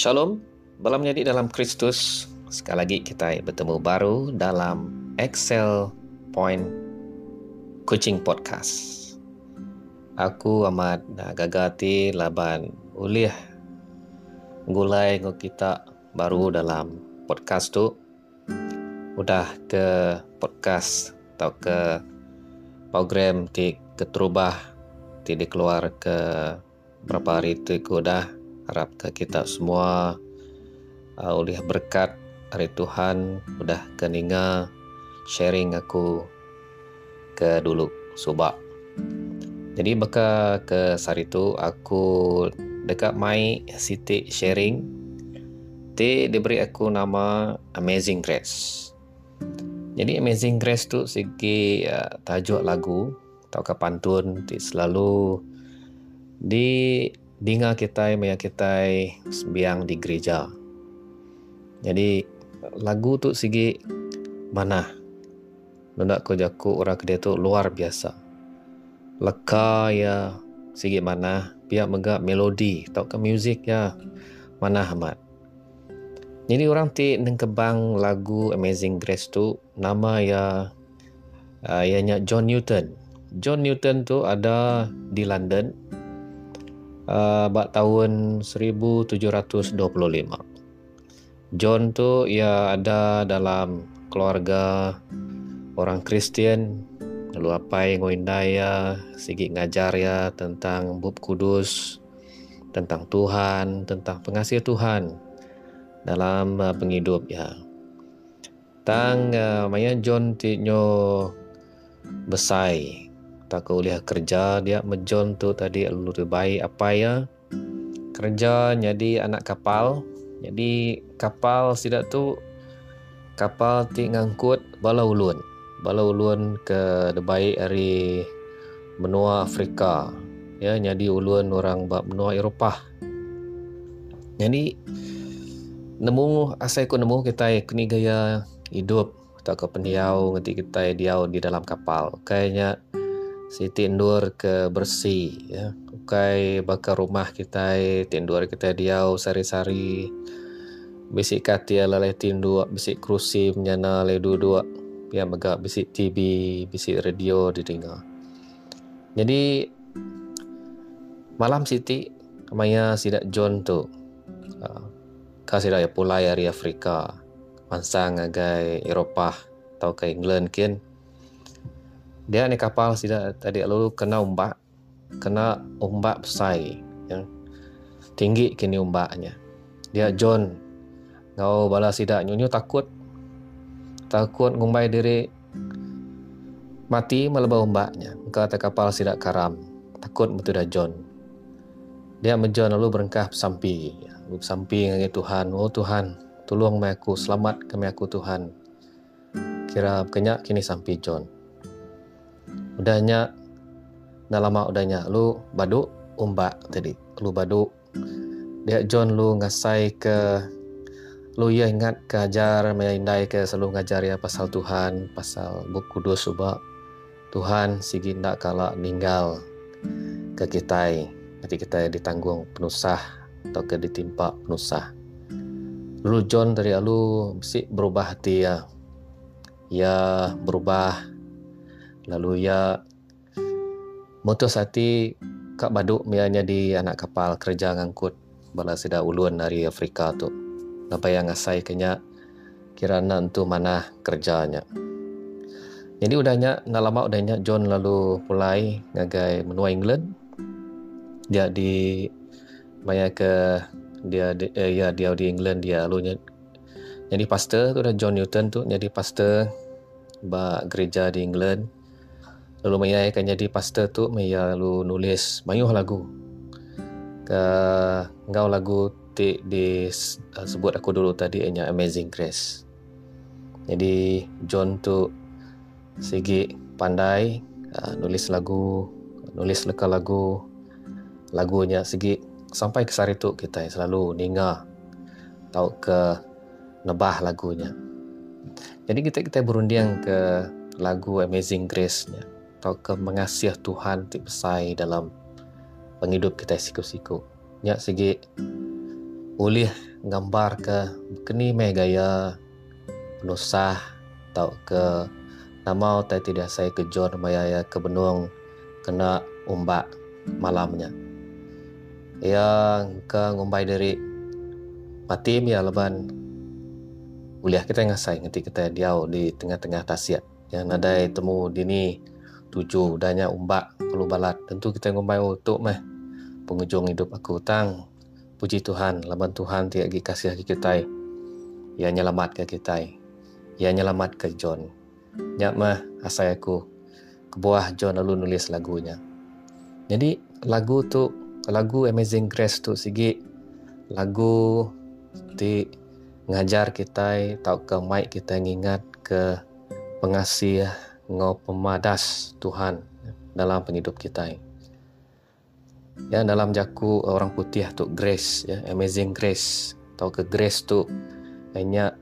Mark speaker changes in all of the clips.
Speaker 1: Shalom, malam jadi dalam Kristus. Sekali lagi kita bertemu baru dalam Excel Point Coaching Podcast. Aku amat gagati laban uliah gulai ngo kita baru dalam podcast tu. Udah ke podcast atau ke program ti keterubah ti dikeluar ke berapa hari tu udah harap ke kita semua uh, oleh berkat hari Tuhan sudah keninga sharing aku ke dulu subak. Jadi baka ke hari tu aku dekat mai Siti sharing ti diberi aku nama Amazing Grace. Jadi Amazing Grace tu segi uh, tajuk lagu atau ke pantun ti selalu di Dinga kita maya kita sembiang di gereja. Jadi lagu tu segi mana? Nunda ko jaku orang kedai tu luar biasa. Leka ya segi mana? Biar mega melodi atau ke muzik ya mana amat. Jadi orang ti neng kebang lagu Amazing Grace tu nama ya uh, ianya John Newton. John Newton tu ada di London uh, bak tahun 1725. John tu ia ada dalam keluarga orang Kristian. Lalu apa yang ngindai ya sigi ngajar ya tentang bub kudus tentang Tuhan tentang pengasih Tuhan dalam uh, penghidup ya tang uh, maya John ti nyo besai tak kuliah kerja dia mejon tu tadi lebih baik apa ya? Kerja jadi anak kapal. Jadi kapal sidak tu kapal ti ngangkut bala ulun. Bala ulun ke debai dari benua Afrika. Ya jadi ulun orang bab benua Eropah. Jadi nemu asai ku nemu kita kini gaya hidup. Tak ke pendiau ngerti kita diau di dalam kapal. Kayaknya si tindur ke bersih ya. Ukai bakar rumah kita tindur kita diau sari-sari. Bisik katia lalai tindu bisik kerusi menyana le dua-dua ya megak bisik TV bisik radio didengar. Jadi malam siti maya sidak John tu. Uh, kasih raya pulai dari Afrika. Mansang agai Eropah atau ke England kian dia ni kapal sida tadi lalu kena umbak kena umbak besar ya. tinggi kini umbaknya. Dia John. Ngau bala sida nyunyu takut. Takut ngumbai diri. Mati melebah umbaknya. Kata kapal sida karam. Takut betul dah John. Dia menjon lalu berengkah sampi sampi dengan Tuhan oh Tuhan tolong aku selamat kami aku Tuhan. Kira kenyak kini sampai John udahnya dah lama udahnya. Lu baduk umbak tadi. Lu baduk. Dia John lu ngasai ke lu ya ingat ke ajar ke selalu ngajar ya pasal Tuhan pasal buku kudus subak Tuhan sigi ndak kala ninggal ke kita nanti kita ditanggung penusah atau ke ditimpa penusah. Lalu John dari lu mesti berubah hati ya. Ya berubah lalu ia mutus hati kak baduk mianya di anak kapal kerja ngangkut bala sida ulun dari Afrika tu. Napa yang ngasai kenya kirana entu mana kerjanya jadi udahnya nak lama udahnya John lalu mulai ngagai menua England. Dia di maya ke dia di, eh, ya dia di England dia lalu jadi pastor tu dah John Newton tu jadi pastor ba gereja di England Lalu Maya akan jadi pastor tu Maya lalu nulis banyak lagu ke ngau lagu ti di uh, sebut aku dulu tadi hanya Amazing Grace. Jadi John tu segi pandai uh, nulis lagu, nulis leka lagu lagunya segi sampai ke sari tu kita selalu ninga tahu ke nebah lagunya. Jadi kita kita berunding ke lagu Amazing Grace-nya atau ke mengasihi Tuhan ti besai dalam penghidup kita siku-siku. Nya segi ulih gambar ke keni me gaya penusah atau ke nama tai tidak saya kejon maya ya ke benung kena umbak malamnya. Yang ke ngumbai dari mati mi leban uliah kita ngasai nanti kita diau di tengah-tengah tasiat. Yang nadai temu dini tujuh danya umbak kalau balat. Tentu kita ngumbai untuk meh. Penghujung hidup aku tang puji Tuhan laban Tuhan tiap gi kasih kita ia nyelamat ke kita ia nyelamat ke John. Nyak mah asai aku. Ke buah John lalu nulis lagunya. Jadi lagu tu lagu Amazing Grace tu sigi lagu ti ngajar kita tahu ke mic kita ingat ke pengasih ngau pemadas Tuhan dalam penghidup kita ya dalam jaku orang putih tu grace ya amazing grace tahu ke grace tu hanya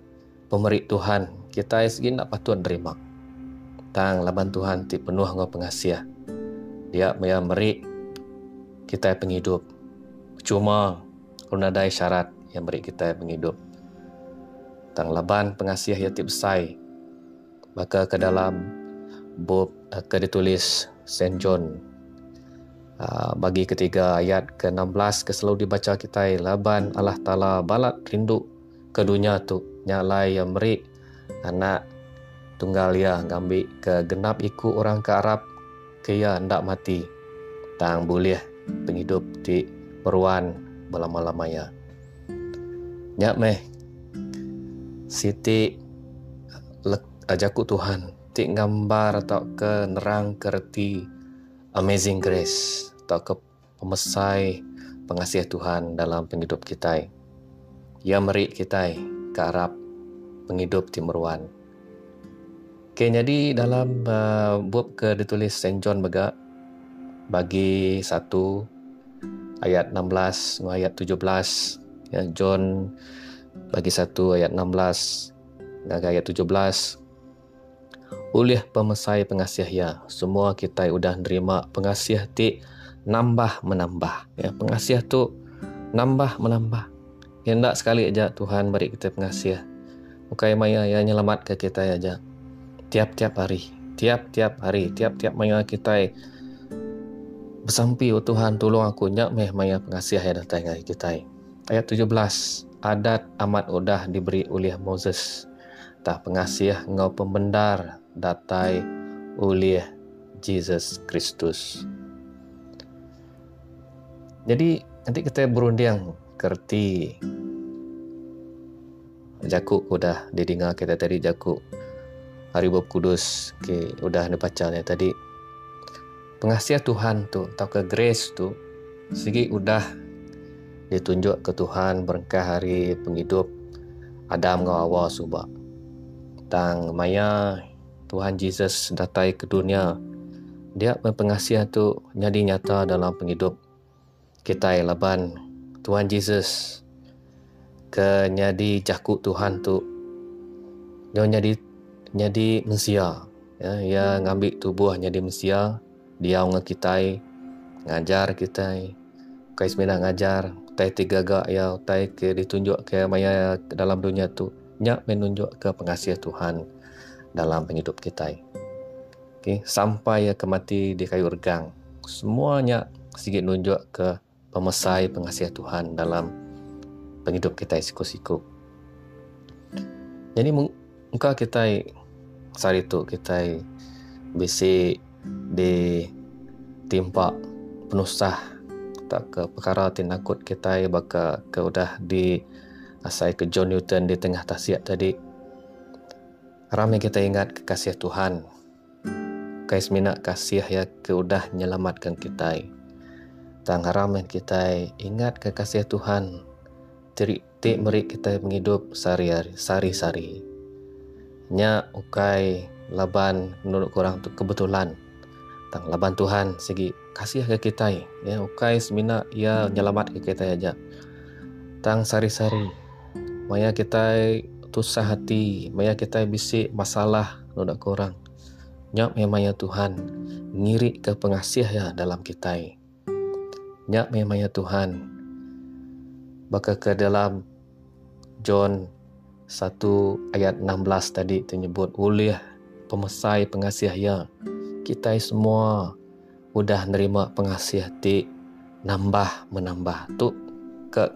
Speaker 1: pemberi Tuhan kita segi nak patut terima tang laban Tuhan ti penuh ngau pengasih dia meri kita penghidup. Cuma kalau ada syarat yang beri kita penghidup. Tang laban pengasih yati besai. Maka ke dalam bab uh, ke ditulis Saint John. Uh, bagi ketiga ayat ke-16 ke selalu dibaca kita laban Allah Taala balat rindu ke dunia tu nyalai yang beri anak tunggal ya ngambil ke genap ikut orang ke Arab ke ya ndak mati. Tang boleh penghidup di peruan belama-lamanya. Nyak meh, Siti ajakku Tuhan, ti gambar atau ke nerang kerti Amazing Grace atau ke pemesai pengasih Tuhan dalam penghidup kita. Ia meri kita ke Arab penghidup di Meruan. Okay, jadi dalam uh, buku ke ditulis Saint John Begak, bagi satu ayat 16 dengan ayat 17 ya John bagi satu ayat 16 dan ayat 17 oleh pemesai pengasih ya semua kita sudah nerima pengasih ti nambah menambah ya pengasih tu nambah menambah ya ndak sekali aja Tuhan beri kita pengasih Mukai maya yang nyelamat ke kita aja tiap-tiap hari tiap-tiap hari tiap-tiap maya kita Bersampi, oh Tuhan, tolong aku nyak meh maya pengasih yang datang dari kita. Ayat 17. Adat amat udah diberi oleh Moses. Tak pengasih ngau pembendar datai oleh Jesus Kristus. Jadi, nanti kita berunding kerti. Jakub udah didengar kita tadi Jakub Hari Bob Kudus okay, udah dibaca ni tadi. Pengasihan Tuhan tu atau ke grace tu segi udah ditunjuk ke Tuhan berkah hari penghidup Adam ngau awal subak tang maya Tuhan Jesus datang ke dunia. Dia pengasihan tu jadi nyata dalam penghidup kita laban. Tuhan Jesus ke nyadi jakuk Tuhan tu. Dia nyadi nyadi mesia. Ya ya ngambil tubuh nyadi mesia. Dia dengan kita ngajar kita kai ngajar. Tai tiga gak ya tai ke ditunjuk ke maya dalam dunia tu nyak menunjuk ke pengasih Tuhan dalam penghidup kita okay. sampai ya ke mati di kayu regang semuanya sedikit nunjuk ke pemesai pengasih Tuhan dalam penghidup kita siku-siku. Jadi muka kita sari tu kita bisi di timpa penusah tak ke perkara tinakut kita baka ke udah di asai ke John Newton di tengah tasiat tadi. Ramai kita ingat kekasih Tuhan. Kais minat kasih ya ke udah menyelamatkan kita. Tang ramai kita ingat kekasih Tuhan. Teri ti meri kita menghidup sari-sari nya ukai laban menurut kurang tu kebetulan. Tang laban Tuhan segi kasih ke kita. Ya ukai semina ia nyelamat ke kita aja. Tang sari-sari maya kita tusah hati maya kita bisi masalah noda kurang nyap memangnya Tuhan ngiri ke pengasih ya dalam kita nyap memangnya Tuhan Baka ke dalam John 1 ayat 16 tadi menyebut oleh pemesai pengasih ya kita semua mudah nerima pengasih ti nambah menambah. Tu ke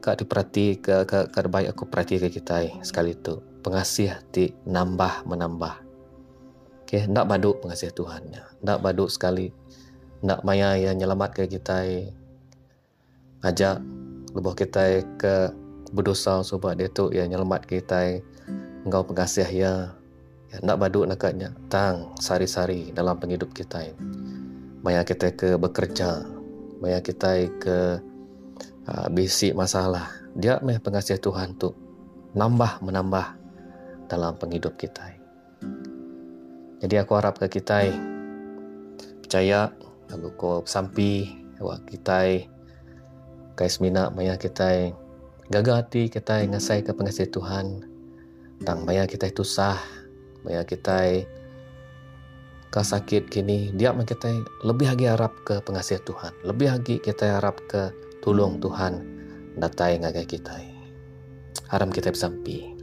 Speaker 1: ke diperhati ke ke ke baik aku perhati ke kita sekali tu. Pengasih ti nambah menambah. Okey nak baduk pengasih Tuhannya nak baduk sekali. Nak maya yang nyelamat ke kita ajak lebih kita ke berdosa sebab dia tu yang nyelamat kita engkau pengasih ya. Ya nak baduk nakatnya tang sari-sari dalam penghidup kita maya kita ke bekerja. Maya kita ke uh, bisi masalah. Dia meh pengasih Tuhan tu nambah menambah dalam penghidup kita. Jadi aku harap ke kita percaya aku ko sampi awak kita kais mina maya kita gagal hati kita ngasai ke pengasih Tuhan. Tang maya kita itu sah. Maya kita ka sakit kini dia kita lebih lagi harap ke pengasih Tuhan. Lebih lagi kita harap ke tolong Tuhan datai ngagai kita. Haram kita bersampi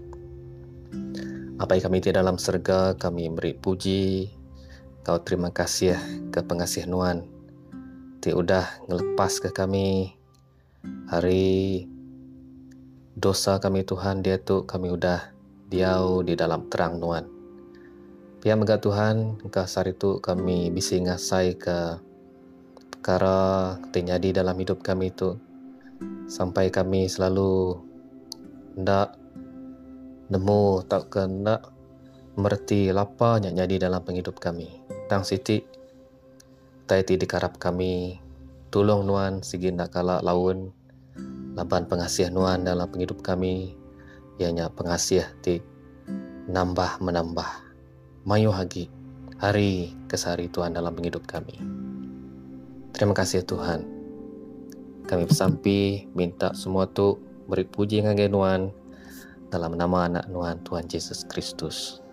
Speaker 1: apa yang kami di dalam serga kami beri puji. Kau terima kasih ke pengasih Nuan ti udah ngelepas ke kami. Hari dosa kami Tuhan dia tu kami udah diau di dalam terang nuan. Pia mega Tuhan, engkau sari tu kami bisa ngasai ke perkara terjadi dalam hidup kami itu. Sampai kami selalu ndak nemu tak kena merti lapa yang jadi dalam penghidup kami. Tang siti taiti dikarap kami tolong nuan sigi nak kala laun laban pengasih Nuan dalam penghidup kami. Ianya pengasih ti nambah menambah. Mayu lagi hari kesari Tuhan dalam penghidup kami terima kasih Tuhan kami bersampi minta semua tu beri puji ngagai Nuan dalam nama anak Nuan Tuhan Yesus Kristus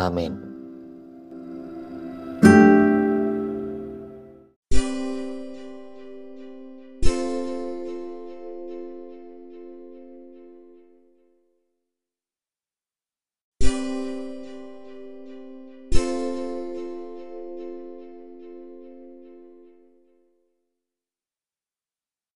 Speaker 1: Amin.